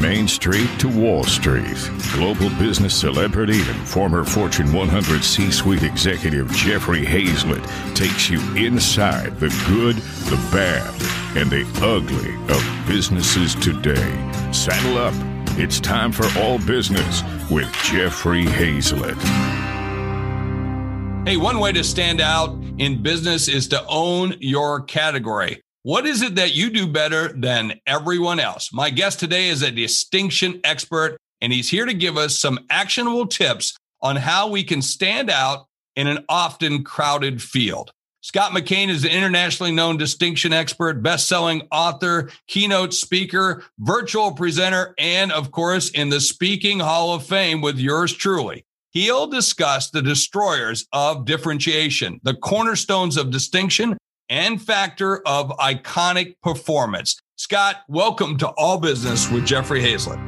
Main Street to Wall Street, global business celebrity and former Fortune 100 C suite executive Jeffrey Hayzlett takes you inside the good, the bad, and the ugly of businesses today. Saddle up. It's time for All Business with Jeffrey Hayzlett. Hey, one way to stand out in business is to own your category. What is it that you do better than everyone else? My guest today is a distinction expert, and he's here to give us some actionable tips on how we can stand out in an often crowded field. Scott McKain is an internationally known distinction expert, best-selling author, keynote speaker, virtual presenter, and of course, in the Speaking Hall of Fame with yours truly. He'll discuss the destroyers of differentiation, the cornerstones of distinction, and factor of iconic performance. Scott, welcome to All Business with Jeffrey Hayzlett.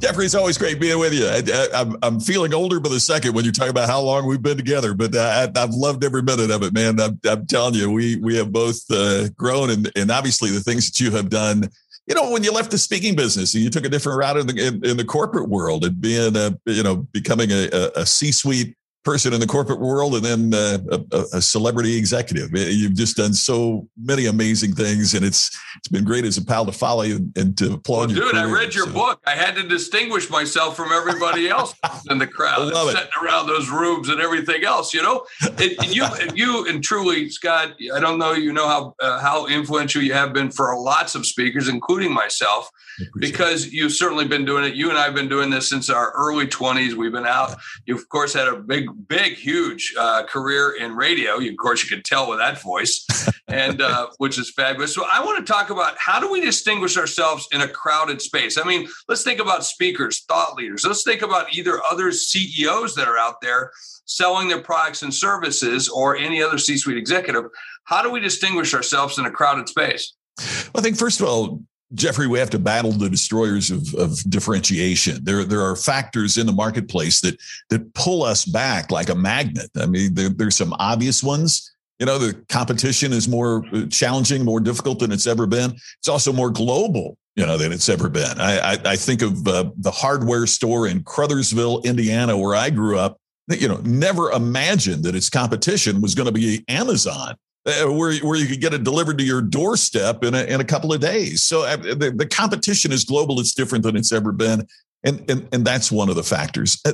Jeffrey, it's always great being with you. I, am feeling older by the second when you talk about how long we've been together, but I, have loved every minute of it, man. I'm, I'm telling you, we we have both uh, grown, and, and obviously the things that you have done. You know, when you left the speaking business and you took a different route in the in, in the corporate world and being a you know becoming a, a C-suite person in the corporate world and then uh, a, a, celebrity executive. You've just done so many amazing things, and it's it's been great as a pal to follow you and to applaud well, you. Dude, I read your so. book. I had to distinguish myself from everybody else in the crowd, sitting around those rooms and everything else. You know, it, you you and truly, Scott. I don't know. You know how uh, how influential you have been for lots of speakers, including myself because you've certainly been doing it. You and I have been doing this since our early 20s. We've been out. You've of course, had a big, big, huge uh, career in radio. You, of course, you can tell with that voice, and uh, which is fabulous. So, I want to talk about how do we distinguish ourselves in a crowded space? I mean, let's think about speakers, thought leaders. Let's think about either other CEOs that are out there selling their products and services or any other C suite executive. How do we distinguish ourselves in a crowded space? I think, first of all, Jeffrey, we have to battle the destroyers of, of differentiation. There, there are factors in the marketplace that that pull us back like a magnet. I mean, there, there's some obvious ones. You know, the competition is more uh, challenging, more difficult than it's ever been. It's also more global, you know, than it's ever been. I, I, I think of uh, the hardware store in Crothersville, Indiana, where I grew up. You know, never imagined that its competition was going to be Amazon uh, where, where you could get it delivered to your doorstep in a, in a couple of days. So uh, the, the competition is global. It's different than it's ever been. And, and, and that's one of the factors. Uh,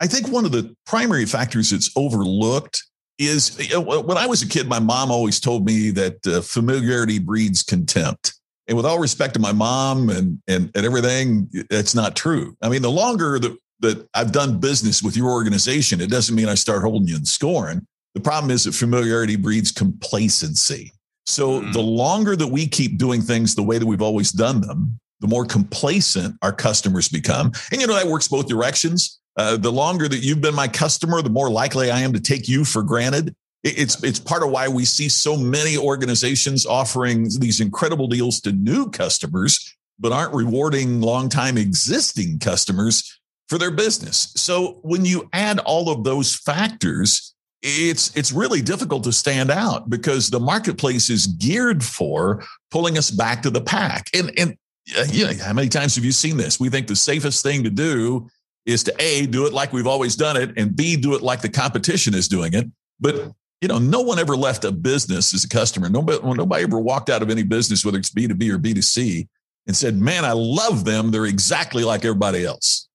I think one of the primary factors that's overlooked is when I was a kid, my mom always told me that uh, familiarity breeds contempt. And with all respect to my mom and, and, and everything, it's not true. I mean, the longer that, that I've done business with your organization, it doesn't mean I start holding you in scorn. The problem is that familiarity breeds complacency. So mm. the longer that we keep doing things the way that we've always done them, the more complacent our customers become. And you know, that works both directions. Uh, the longer that you've been my customer, the more likely I am to take you for granted. It's it's part of why we see so many organizations offering these incredible deals to new customers, but aren't rewarding longtime existing customers for their business. So when you add all of those factors, it's it's really difficult to stand out because the marketplace is geared for pulling us back to the pack. And and uh, you how many times have you seen this? We think the safest thing to do is to a do it like we've always done it, and b do it like the competition is doing it. But you know, no one ever left a business as a customer. Nobody, nobody ever walked out of any business, whether it's B two B or B two C, and said, "Man, I love them. They're exactly like everybody else."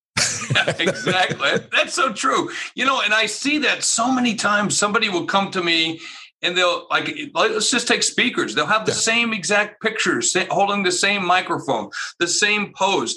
exactly. That's so true. You know, and I see that so many times somebody will come to me and they'll like let's just take speakers. They'll have the yeah. same exact pictures, holding the same microphone, the same pose.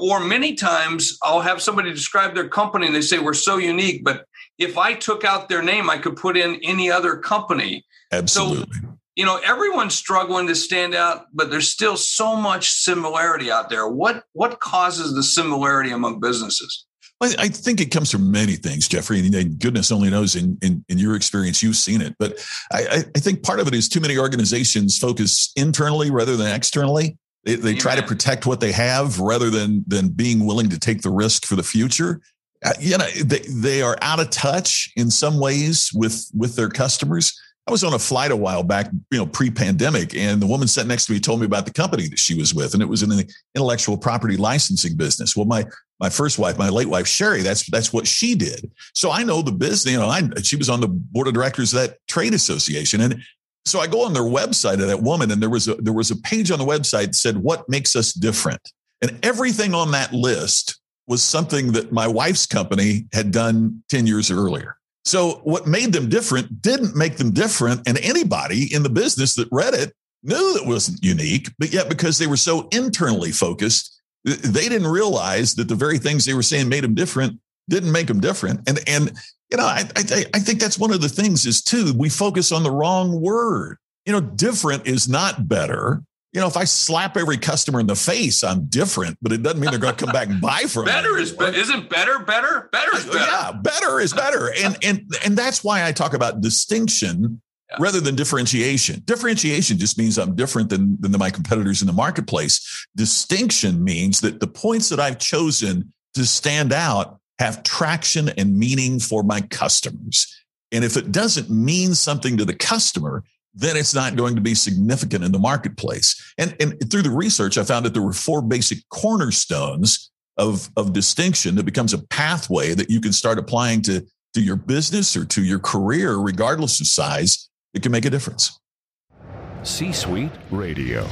Or many times I'll have somebody describe their company and they say we're so unique, but if I took out their name, I could put in any other company. Absolutely. So you know everyone's struggling to stand out but there's still so much similarity out there what what causes the similarity among businesses I think it comes from many things, Jeffrey, and goodness only knows in, in, in your experience, you've seen it. But I, I, think part of it is too many organizations focus internally rather than externally. They, they try to protect what they have rather than, than being willing to take the risk for the future. Uh, you know, they, they are out of touch in some ways with, with their customers I was on a flight a while back, you know, pre-pandemic, and the woman sat next to me told me about the company that she was with, and it was in the intellectual property licensing business. Well, my my first wife, my late wife Sherry, that's that's what she did. So I know the business. You know, I she was on the board of directors of that trade association, and so I go on their website of that woman, and there was a there was a page on the website that said what makes us different, and everything on that list was something that my wife's company had done ten years earlier. So what made them different didn't make them different. And anybody in the business that read it knew that wasn't unique, but yet because they were so internally focused, they didn't realize that the very things they were saying made them different didn't make them different. And, and, you know, I, I, I think that's one of the things is too, we focus on the wrong word. You know, different is not better you know, if I slap every customer in the face, I'm different, but it doesn't mean they're going to come back and buy from better me. is be- isn't better better better is better. Yeah, better is better, and and and that's why I talk about distinction yeah. rather than differentiation. Differentiation just means I'm different than than my competitors in the marketplace. Distinction means that the points that I've chosen to stand out have traction and meaning for my customers. And if it doesn't mean something to the customer, then it's not going to be significant in the marketplace. And, and through the research, I found that there were four basic cornerstones of, of distinction that becomes a pathway that you can start applying to, to your business or to your career, regardless of size. It can make a difference. C Suite Radio.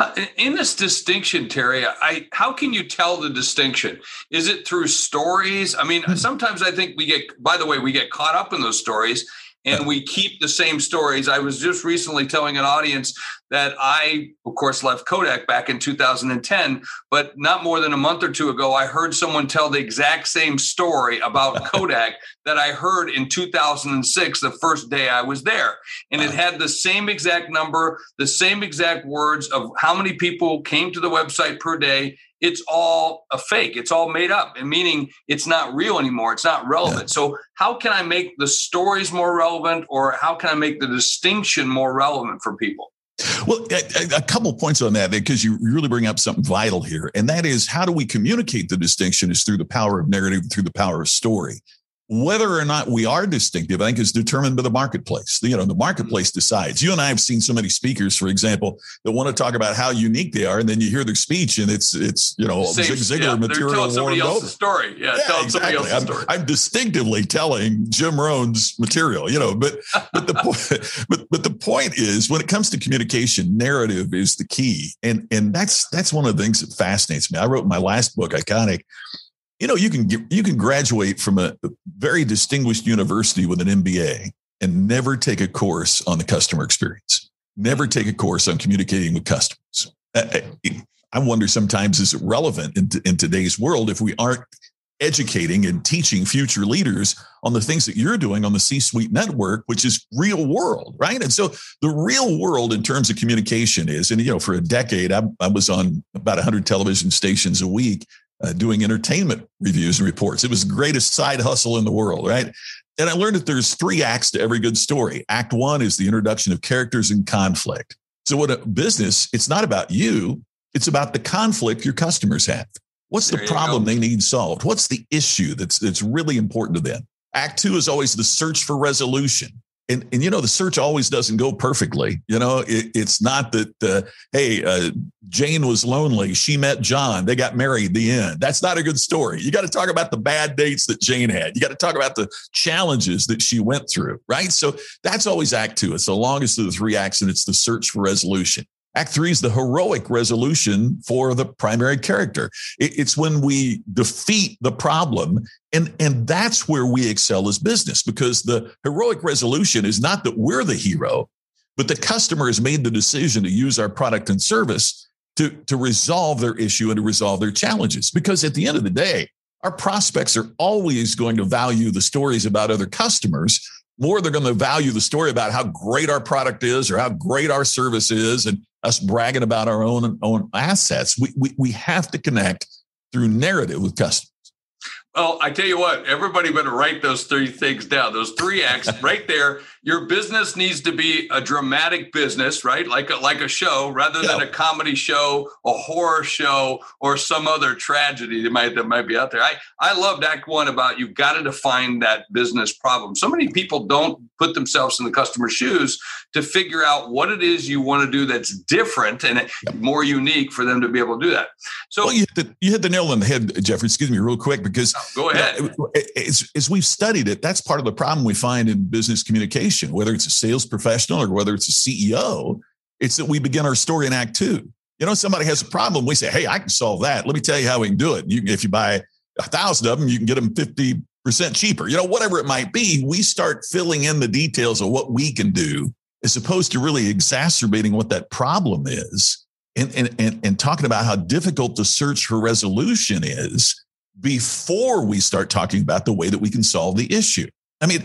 Uh, in this distinction, Terry, I how can you tell the distinction? Is it through stories? I mean, hmm. sometimes I think we get. By the way, we get caught up in those stories, and we keep the same stories. I was just recently telling an audience that I, of course, left Kodak back in 2010, but not more than a month or two ago, I heard someone tell the exact same story about Kodak that I heard in 2006, the first day I was there. And it had the same exact number, the same exact words of how many people came to the website per day it's all a fake. It's all made up, and meaning it's not real anymore. It's not relevant. Yeah. So, how can I make the stories more relevant, or how can I make the distinction more relevant for people? Well, a, a couple points on that because you really bring up something vital here, and that is how do we communicate the distinction is through the power of narrative, through the power of story whether or not we are distinctive, I think is determined by the marketplace. You know, the mm-hmm. marketplace decides. You and I have seen so many speakers, for example, that want to talk about how unique they are, and then you hear their speech, and it's it's you know Same, Zig Ziglar yeah, material. Telling somebody else's story. Yeah, yeah exactly. I'm, story. I'm, distinctively telling Jim Rohn's material. You know, but but the point but but the point is when it comes to communication, narrative is the key, and and that's that's one of the things that fascinates me. I wrote my last book, Iconic you know, you can get, you can graduate from a very distinguished university with an MBA and never take a course on the customer experience. Never take a course on communicating with customers. I wonder sometimes is it relevant in, in today's world if we aren't educating and teaching future leaders on the things that you're doing on the C suite network, which is real world, right? And so the real world in terms of communication is, and you know, for a decade, I, I was on about 100 television stations a week uh, doing entertainment reviews and reports. It was the greatest side hustle in the world, right? And I learned that there's three acts to every good story. Act one is the introduction of characters and conflict. So, what a business, it's not about you, it's about the conflict your customers have. What's the problem they need solved? What's the issue that's that's really important to them? Act two is always the search for resolution and, and you know the search always doesn't go perfectly you know? It, it's not that uh, hey uh, jane was lonely she met john they got married the end. That's not a good story. You got to talk about the bad dates that jane had. You got to talk about the challenges that she went through right? So that's always act two. It's the longest of the three acts and it's the search for resolution Act three is the heroic resolution for the primary character. It's when we defeat the problem. And, and that's where we excel as business because the heroic resolution is not that we're the hero, but the customer has made the decision to use our product and service to, to resolve their issue and to resolve their challenges. Because at the end of the day, our prospects are always going to value the stories about other customers more they're going to value the story about how great our product is or how great our service is and us bragging about our own own assets. We, we, we have to connect through narrative with customers. Well, I tell you what, everybody better write those three things down. Those three acts right there. Your business needs to be a dramatic business, right? Like a, like a show, rather yeah. than a comedy show, a horror show, or some other tragedy that might that might be out there. I I loved Act One about you've got to define that business problem. So many people don't put themselves in the customer's shoes to figure out what it is you want to do that's different and more unique for them to be able to do that. So well, you, hit the, you hit the nail on the head, Jeffrey. Excuse me, real quick, because go ahead. As, as we've studied it, that's part of the problem we find in business communication, whether it's a sales professional or whether it's a CEO. It's that we begin our story in Act Two. You know, somebody has a problem, we say, "Hey, I can solve that. Let me tell you how we can do it." You, if you buy a thousand of them, you can get them fifty percent cheaper. You know, whatever it might be, we start filling in the details of what we can do, as opposed to really exacerbating what that problem is and, and, and, and talking about how difficult the search for resolution is before we start talking about the way that we can solve the issue. I mean,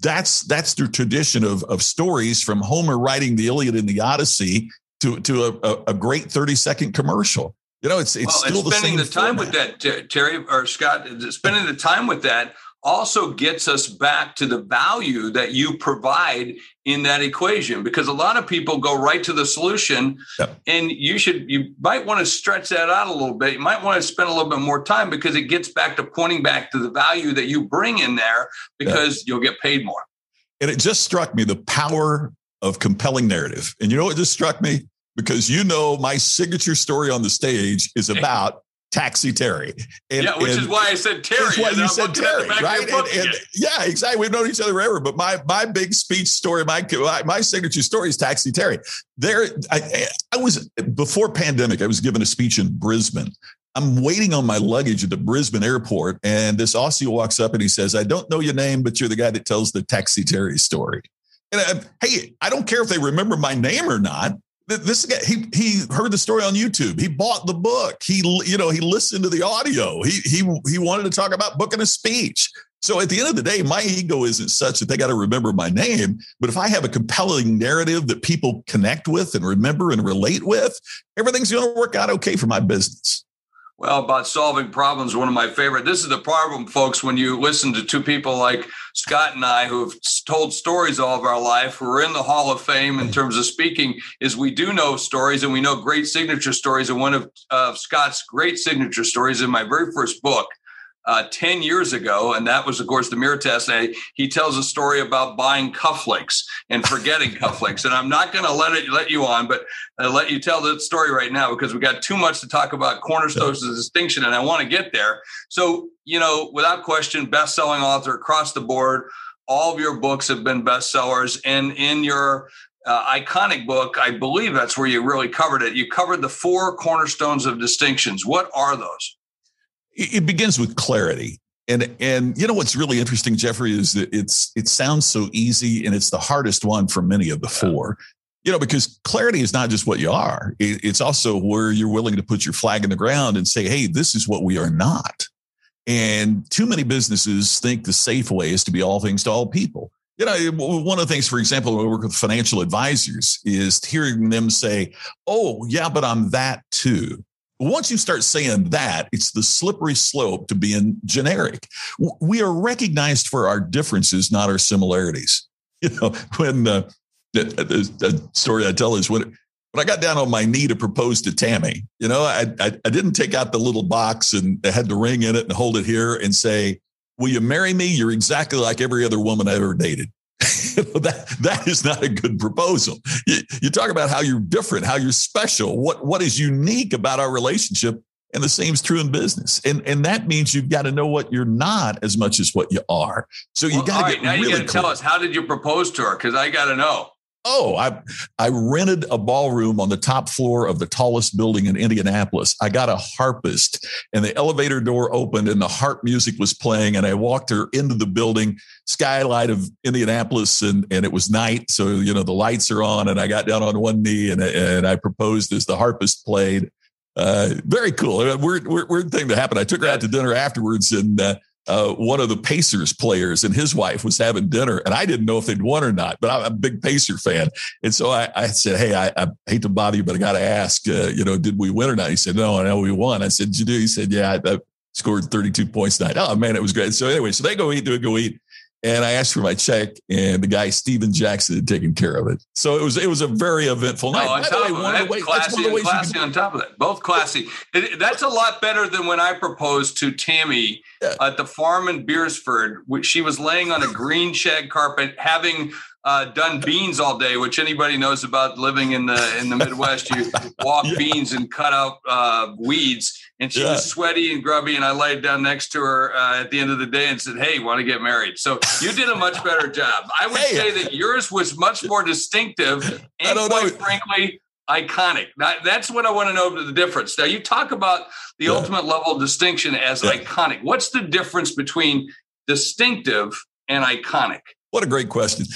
that's that's the tradition of, of stories from Homer writing the Iliad and the Odyssey to, to a, a great 30 second commercial. You know, it's it's well, still spending the, the time format. with that, Terry or Scott, spending the time with that also gets us back to the value that you provide in that equation because a lot of people go right to the solution yep. and you should you might want to stretch that out a little bit. You might want to spend a little bit more time because it gets back to pointing back to the value that you bring in there because yep. you'll get paid more. And it just struck me the power of compelling narrative. And you know what just struck me? Because you know my signature story on the stage is about Taxi Terry. And, yeah, which and, is why I said Terry. That's why you I'm said Terry, right? And, and, yeah, exactly. We've known each other forever. But my my big speech story, my my signature story is Taxi Terry. There, I, I was before pandemic. I was given a speech in Brisbane. I'm waiting on my luggage at the Brisbane airport, and this Aussie walks up and he says, "I don't know your name, but you're the guy that tells the Taxi Terry story." And I, hey, I don't care if they remember my name or not this guy he he heard the story on YouTube. He bought the book. He you know he listened to the audio. He he he wanted to talk about booking a speech. So at the end of the day, my ego isn't such that they got to remember my name. But if I have a compelling narrative that people connect with and remember and relate with, everything's going to work out okay for my business. Well, about solving problems, one of my favorite. This is the problem, folks, when you listen to two people like Scott and I who have told stories all of our life, we're in the Hall of Fame in terms of speaking, is we do know stories and we know great signature stories. And one of uh, Scott's great signature stories in my very first book uh, 10 years ago. And that was, of course, the mirror test. He tells a story about buying cufflinks and forgetting cufflinks. And I'm not going to let it let you on, but I'll let you tell the story right now because we got too much to talk about cornerstones of distinction. And I want to get there. So, you know, without question, best selling author across the board. All of your books have been bestsellers. And in your uh, iconic book, I believe that's where you really covered it. You covered the four cornerstones of distinctions. What are those? It begins with clarity. And and you know what's really interesting, Jeffrey, is that it's it sounds so easy and it's the hardest one for many of the four. You know, because clarity is not just what you are; it's also where you're willing to put your flag in the ground and say, "Hey, this is what we are not." And too many businesses think the safe way is to be all things to all people. You know, one of the things, for example, when we work with financial advisors, is hearing them say, "Oh, yeah, but I'm that too." Once you start saying that, it's the slippery slope to being generic. We are recognized for our differences, not our similarities. You know, when uh, the, the, the, story I tell is when when I got down on my knee to propose to Tammy, you know, I, I, I didn't take out the little box and it had the ring in it and hold it here and say, "Will you marry me? You're exactly like every other woman I ever dated." that that is not a good proposal. You, you talk about how you're different, how you're special, what what is unique about our relationship, and the same is true in business. And and that means you've got to know what you're not as much as what you are. So you well, got to right, get now really you got to tell us how did you propose to her? Because I got to know. Oh, I I rented a ballroom on the top floor of the tallest building in Indianapolis. I got a harpist, and the elevator door opened, and the harp music was playing. And I walked her into the building, skylight of Indianapolis, and and it was night, so you know the lights are on. And I got down on one knee, and and I proposed as the harpist played. Uh, very cool. Weird, weird, weird thing to happen. I took her out to dinner afterwards, and uh, uh, one of the Pacers players and his wife was having dinner, and I didn't know if they'd won or not. But I'm a big Pacer fan, and so I, I said, "Hey, I, I, hate to bother you, but I got to ask, uh, you know, did we win or not?" He said, "No, I know we won." I said, "Did you do?" He said, "Yeah." I, scored 32 points tonight. Oh man, it was great. So anyway, so they go eat, do go eat. And I asked for my check, and the guy Stephen Jackson had taken care of it. So it was it was a very eventful night. Oh, on top of it, classy and classy on top of that. Both classy. It, that's a lot better than when I proposed to Tammy yeah. at the farm in Beresford. Which she was laying on a green shag carpet, having uh, done beans all day, which anybody knows about living in the in the Midwest. You walk yeah. beans and cut out uh, weeds and she yeah. was sweaty and grubby and i laid down next to her uh, at the end of the day and said hey want to get married so you did a much better job i would hey. say that yours was much more distinctive and quite know. frankly iconic that, that's what i want to know the difference now you talk about the yeah. ultimate level of distinction as yeah. iconic what's the difference between distinctive and iconic what a great question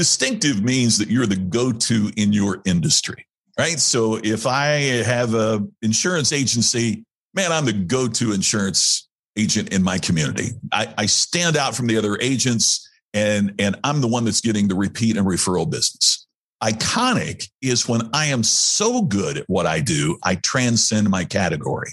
distinctive means that you're the go-to in your industry right so if i have a insurance agency man, I'm the go to insurance agent in my community. I, I, stand out from the other agents and, and I'm the one that's getting the repeat and referral business. Iconic is when I am so good at what I do, I transcend my category.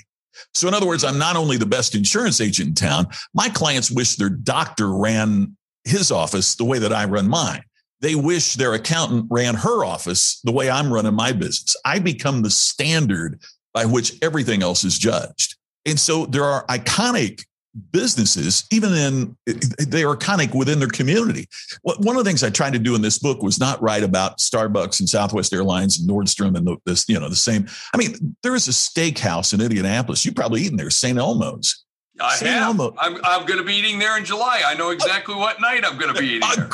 So, in other words, I'm not only the best insurance agent in town, my clients wish their doctor ran his office the way that I run mine. They wish their accountant ran her office the way I'm running my business. I become the standard by which everything else is judged. And so there are iconic businesses, even in they are iconic within their community. One of the things I tried to do in this book was not write about Starbucks and Southwest Airlines and Nordstrom and the, this, you know, the same. I mean, there is a steakhouse in Indianapolis. You've probably eaten there, St. Elmo's. I St. have. Elmo. I'm, I'm going to be eating there in July. I know exactly uh, what night I'm going to be eating. Uh,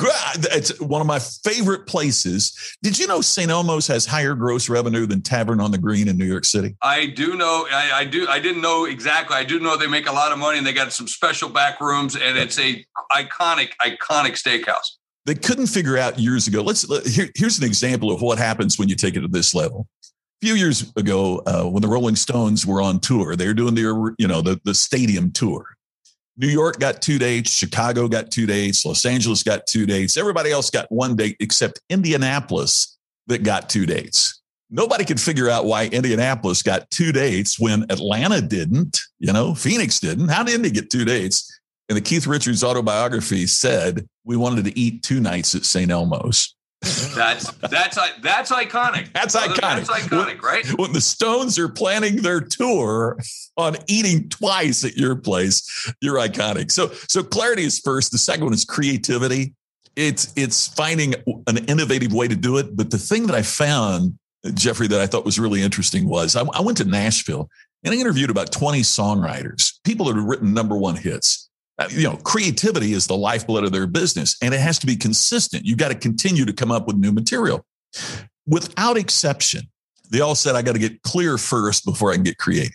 it's one of my favorite places. Did you know St. Elmo's has higher gross revenue than Tavern on the Green in New York City? I do know. I, I, do. I didn't know exactly. I do know they make a lot of money and they got some special back rooms and it's a iconic, iconic steakhouse. They couldn't figure out years ago. Let's let, here, here's an example of what happens when you take it to this level few years ago uh, when the Rolling Stones were on tour. They were doing their, you know, the, the stadium tour. New York got two dates, Chicago got two dates, Los Angeles got two dates. Everybody else got one date except Indianapolis that got two dates. Nobody could figure out why Indianapolis got two dates when Atlanta didn't, you know, Phoenix didn't. How did Indy get two dates? And the Keith Richards autobiography said we wanted to eat two nights at St. Elmo's. That's that's that's iconic. That's iconic. That's iconic, right? When the Stones are planning their tour on eating twice at your place, you're iconic. So so clarity is first. The second one is creativity. It's it's finding an innovative way to do it. But the thing that I found, Jeffrey, that I thought was really interesting was I, I went to Nashville and I interviewed about 20 songwriters, people that had written number one hits. Uh, you know, creativity is the lifeblood of their business and it has to be consistent. You've got to continue to come up with new material. Without exception, they all said, I got to get clear first before I can get creative.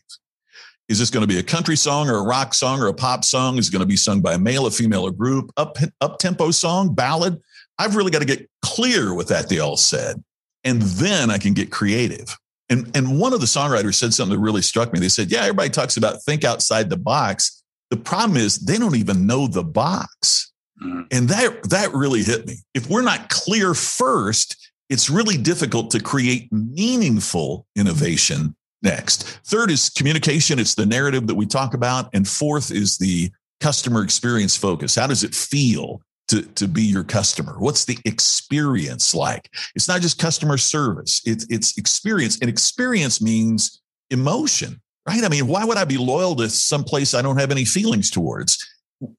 Is this going to be a country song or a rock song or a pop song? Is it going to be sung by a male, a female, a group, up, up tempo song, ballad? I've really got to get clear with that, they all said. And then I can get creative. And, and one of the songwriters said something that really struck me. They said, Yeah, everybody talks about think outside the box. The problem is they don't even know the box. Mm-hmm. And that that really hit me. If we're not clear first, it's really difficult to create meaningful innovation next. Third is communication, it's the narrative that we talk about, and fourth is the customer experience focus. How does it feel to, to be your customer? What's the experience like? It's not just customer service, it's, it's experience. And experience means emotion right? I mean, why would I be loyal to some place I don't have any feelings towards?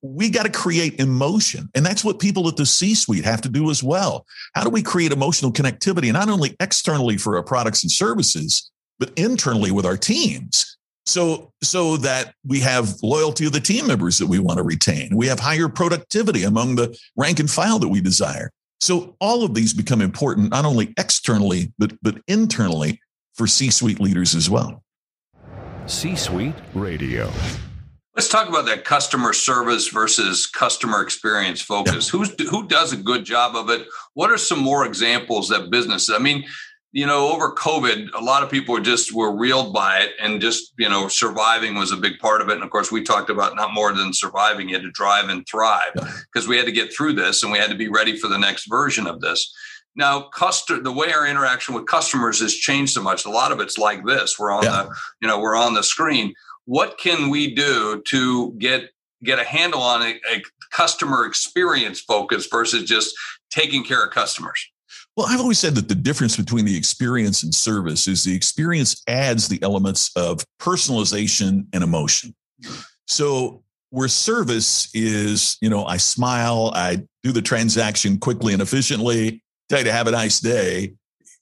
We got to create emotion. And that's what people at the C suite have to do as well. How do we create emotional connectivity, not only externally for our products and services, but internally with our teams? So, so that we have loyalty of the team members that we want to retain. We have higher productivity among the rank and file that we desire. So all of these become important, not only externally, but, but internally for C suite leaders as well. C Suite Radio. Let's talk about that customer service versus customer experience focus. Yeah. Who's who does a good job of it? What are some more examples that businesses? I mean, you know, over COVID, a lot of people were just were reeled by it, and just you know, surviving was a big part of it. And of course, we talked about not more than surviving; you had to drive and thrive because we had to get through this, and we had to be ready for the next version of this. Now, customer, the way our interaction with customers has changed so much. A lot of it's like this. We're on yeah. the, you know, we're on the screen. what can we do to get get a handle on a, a customer experience focus versus just taking care of customers? Well, I've always said that the difference between the experience and service is the experience adds the elements of personalization and emotion. So, where service is, you know, I smile, I do the transaction quickly and efficiently, tell you to have a nice day.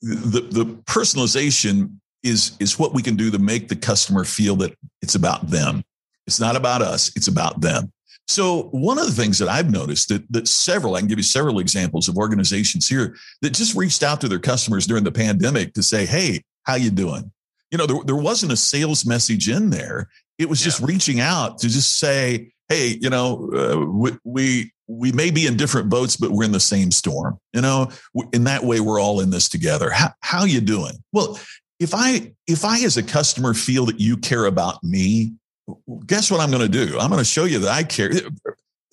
The, the personalization is, is what we can do to make the customer feel that it's about them. It's not about us, it's about them. So one of the things that I've noticed that that several, I can give you several examples of organizations here that just reached out to their customers during the pandemic to say, "Hey, how you doing?" You know, there, there wasn't a sales message in there. It was yeah. just reaching out to just say, "Hey, you know, uh, we, we we may be in different boats, but we're in the same storm. You know, in that way, we're all in this together. How how you doing?" Well, if I if I as a customer feel that you care about me guess what I'm going to do? I'm going to show you that I care.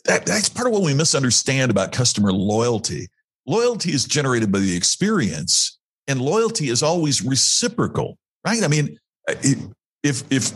That, that's part of what we misunderstand about customer loyalty. Loyalty is generated by the experience, and loyalty is always reciprocal, right? I mean, uh, if if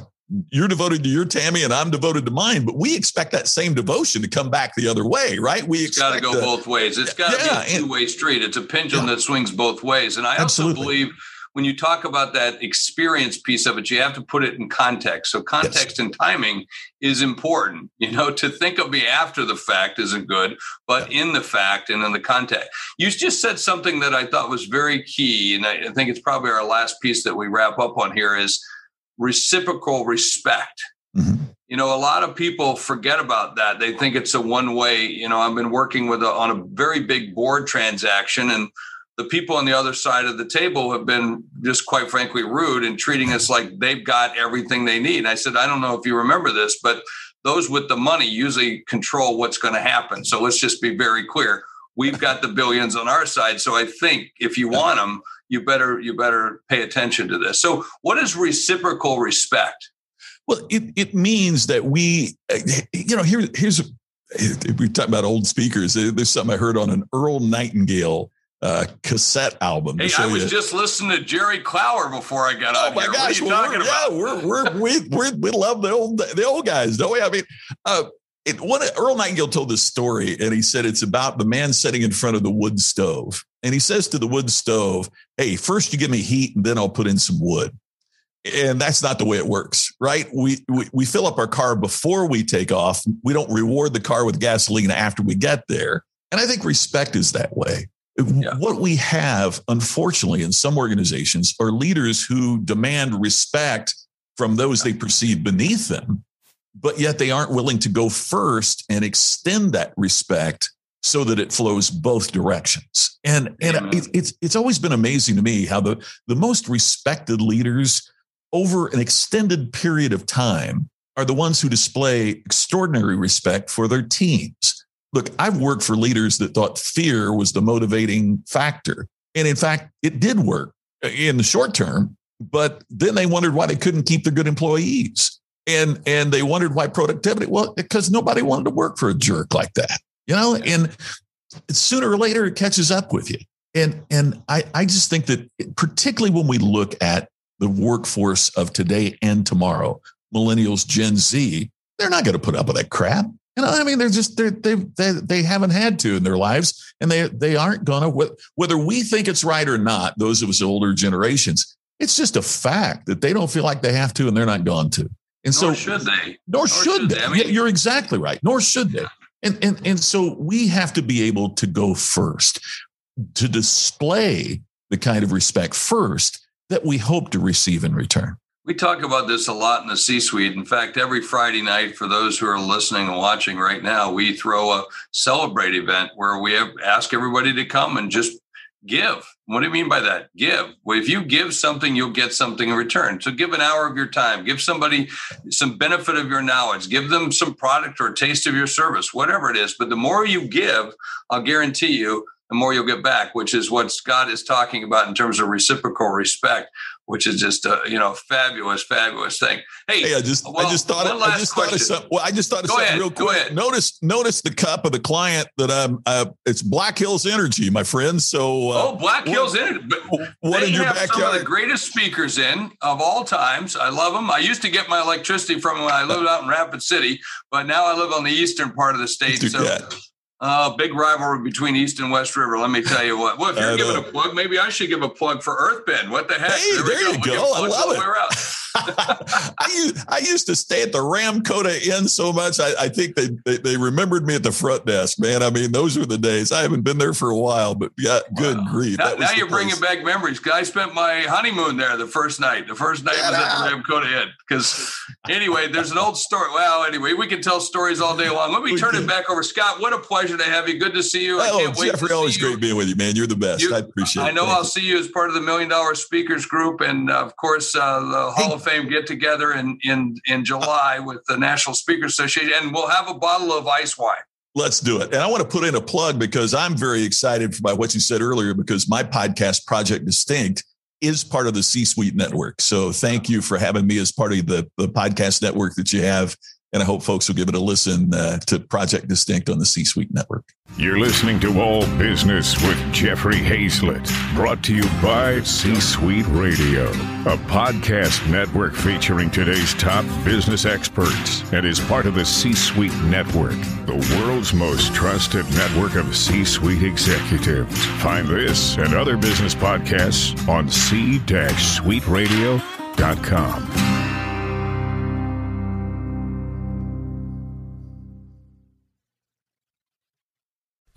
you're devoted to your Tammy and I'm devoted to mine, but we expect that same devotion to come back the other way, right? We it's got to go both ways. It's got to yeah, be a two way street. It's a pendulum yeah. that swings both ways. And I absolutely. also believe when you talk about that experience piece of it, you have to put it in context. So context yes. and timing is important. You know, to think of me after the fact isn't good, but in the fact and in the context. You just said something that I thought was very key, and I think it's probably our last piece that we wrap up on here is reciprocal respect. Mm-hmm. You know, a lot of people forget about that. They think it's a one way. You know, I've been working with a, on a very big board transaction, and the people on the other side of the table have been just quite frankly rude and treating us like they've got everything they need. And I said, I don't know if you remember this, but those with the money usually control what's going to happen. So let's just be very clear. We've got the billions on our side. So I think if you want them, you better you better pay attention to this. So what is reciprocal respect? Well, it, it means that we, you know, here, here's, we talk about old speakers. There's something I heard on an Earl Nightingale uh, cassette album. Hey, I was you. just listening to Jerry Clower before I got oh on. Oh my here. gosh, well, we're, yeah, we're, we're, we we we love the old the old guys, don't we? I mean, uh, it, what Earl Nightingale told this story, and he said it's about the man sitting in front of the wood stove, and he says to the wood stove, "Hey, first you give me heat, and then I'll put in some wood." And that's not the way it works, right? We, we we fill up our car before we take off. We don't reward the car with gasoline after we get there. And I think respect is that way. Yeah. What we have, unfortunately, in some organizations are leaders who demand respect from those they perceive beneath them, but yet they aren't willing to go first and extend that respect so that it flows both directions. And and it, it's it's always been amazing to me how the the most respected leaders over an extended period of time are the ones who display extraordinary respect for their teams look, I've worked for leaders that thought fear was the motivating factor. And in fact, it did work uh, in the short term, but then they wondered why they couldn't keep their good employees. And, and they wondered why productivity, well, because nobody wanted to work for a jerk like that, you know, and sooner or later it catches up with you. And, and I, I just think that particularly when we look at the workforce of today and tomorrow, millennials, Gen Z, they're not going to put up with that crap. You know, I mean, they're just they're, they they they haven't had to in their lives, and they they aren't gonna. Whether we think it's right or not, those of us older generations, it's just a fact that they don't feel like they have to, and they're not going to. And nor so, should they? Nor, nor should, should, they. they. I mean, You're exactly right. Nor should they. And and and so we have to be able to go first to display the kind of respect first that we hope to receive in return. We talk about this a lot in the C suite. In fact, every Friday night, for those who are listening and watching right now, we throw a celebrate event where we have, ask everybody to come and just give. What do you mean by that? Give. Well, if you give something, you'll get something in return. So give an hour of your time, give somebody some benefit of your knowledge, give them some product or a taste of your service, whatever it is. But the more you give, I'll guarantee you, the more you'll get back, which is what Scott is talking about in terms of reciprocal respect, which is just a you know fabulous, fabulous thing. Hey, hey I just well, I just thought I just question. thought of something. Well, I just thought of Go something ahead. real quick. Notice notice the cup of the client that I'm. Uh, it's Black Hills Energy, my friend. So uh, oh, Black Hills Energy. What they in your have backyard? some of the greatest speakers in of all times. I love them. I used to get my electricity from when I lived out in Rapid City, but now I live on the eastern part of the state. So. Uh, big rivalry between East and West River. Let me tell you what. Well, if you're giving a plug, maybe I should give a plug for Earth Earthbend. What the heck? Hey, there, there you go. go. I love it. I, used, I used to stay at the Ramkota Inn so much. I, I think they, they, they remembered me at the front desk, man. I mean, those were the days. I haven't been there for a while, but yeah, good wow. grief. Now, now you're place. bringing back memories. I spent my honeymoon there the first night. The first night Get was out. at the Ramkota Inn. Because anyway, there's an old story. Well, anyway, we can tell stories all day long. Let me turn it back over. Scott, what a pleasure to have you. Good to see you. I oh, Jeffrey, always great being with you, man. You're the best. You, I appreciate it. I know Thank I'll you. see you as part of the Million Dollar Speakers Group and, uh, of course, uh, the Hall hey. of Fame get together in in in July with the National Speakers Association, and we'll have a bottle of ice wine. Let's do it. And I want to put in a plug because I'm very excited by what you said earlier because my podcast, Project Distinct, is part of the C Suite network. So thank you for having me as part of the, the podcast network that you have. And I hope folks will give it a listen uh, to Project Distinct on the C Suite Network. You're listening to All Business with Jeffrey Hayzlett, brought to you by C Suite Radio, a podcast network featuring today's top business experts and is part of the C Suite Network, the world's most trusted network of C Suite executives. Find this and other business podcasts on c-suiteradio.com.